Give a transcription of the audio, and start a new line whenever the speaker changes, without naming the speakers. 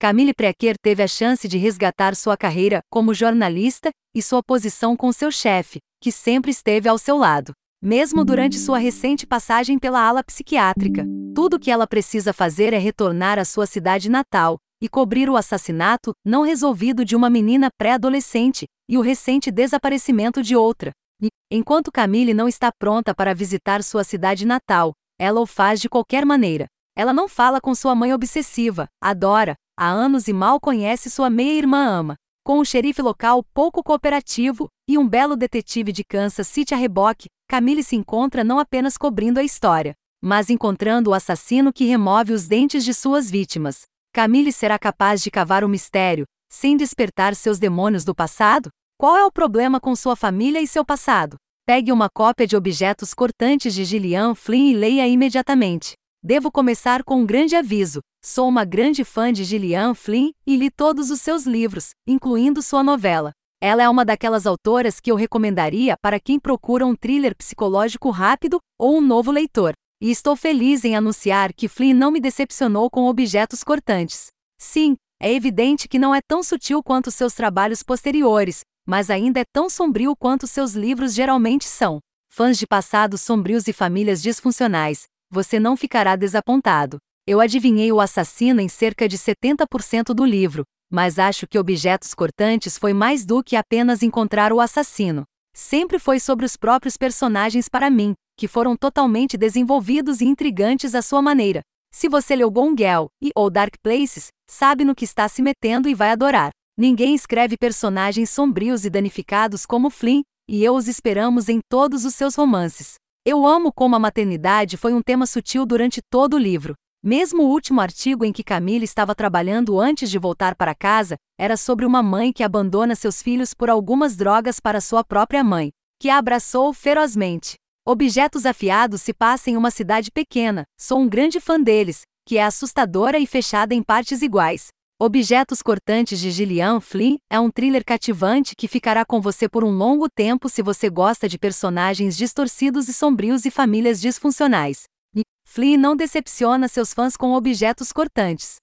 Camille Prequer teve a chance de resgatar sua carreira como jornalista e sua posição com seu chefe, que sempre esteve ao seu lado. Mesmo durante sua recente passagem pela ala psiquiátrica, tudo o que ela precisa fazer é retornar à sua cidade natal e cobrir o assassinato não resolvido de uma menina pré-adolescente e o recente desaparecimento de outra. E, enquanto Camille não está pronta para visitar sua cidade natal, ela o faz de qualquer maneira. Ela não fala com sua mãe obsessiva, adora, há anos e mal conhece sua meia-irmã ama. Com um xerife local pouco cooperativo e um belo detetive de Kansas City a reboque, Camille se encontra não apenas cobrindo a história, mas encontrando o assassino que remove os dentes de suas vítimas. Camille será capaz de cavar o mistério, sem despertar seus demônios do passado? Qual é o problema com sua família e seu passado? Pegue uma cópia de Objetos Cortantes de Gillian Flynn e leia imediatamente. Devo começar com um grande aviso: sou uma grande fã de Gillian Flynn e li todos os seus livros, incluindo sua novela. Ela é uma daquelas autoras que eu recomendaria para quem procura um thriller psicológico rápido ou um novo leitor. E estou feliz em anunciar que Flynn não me decepcionou com objetos cortantes. Sim, é evidente que não é tão sutil quanto seus trabalhos posteriores, mas ainda é tão sombrio quanto seus livros geralmente são. Fãs de passados sombrios e famílias disfuncionais, você não ficará desapontado. Eu adivinhei o assassino em cerca de 70% do livro, mas acho que Objetos Cortantes foi mais do que apenas encontrar o assassino. Sempre foi sobre os próprios personagens para mim, que foram totalmente desenvolvidos e intrigantes à sua maneira. Se você leu Gone Girl e ou Dark Places, sabe no que está se metendo e vai adorar. Ninguém escreve personagens sombrios e danificados como Flynn, e eu os esperamos em todos os seus romances. Eu amo como a maternidade foi um tema sutil durante todo o livro. Mesmo o último artigo em que Camille estava trabalhando antes de voltar para casa era sobre uma mãe que abandona seus filhos por algumas drogas para sua própria mãe, que a abraçou ferozmente. Objetos afiados se passa em uma cidade pequena, sou um grande fã deles, que é assustadora e fechada em partes iguais. Objetos Cortantes de Gillian Flynn é um thriller cativante que ficará com você por um longo tempo se você gosta de personagens distorcidos e sombrios e famílias disfuncionais. Flynn não decepciona seus fãs com objetos cortantes.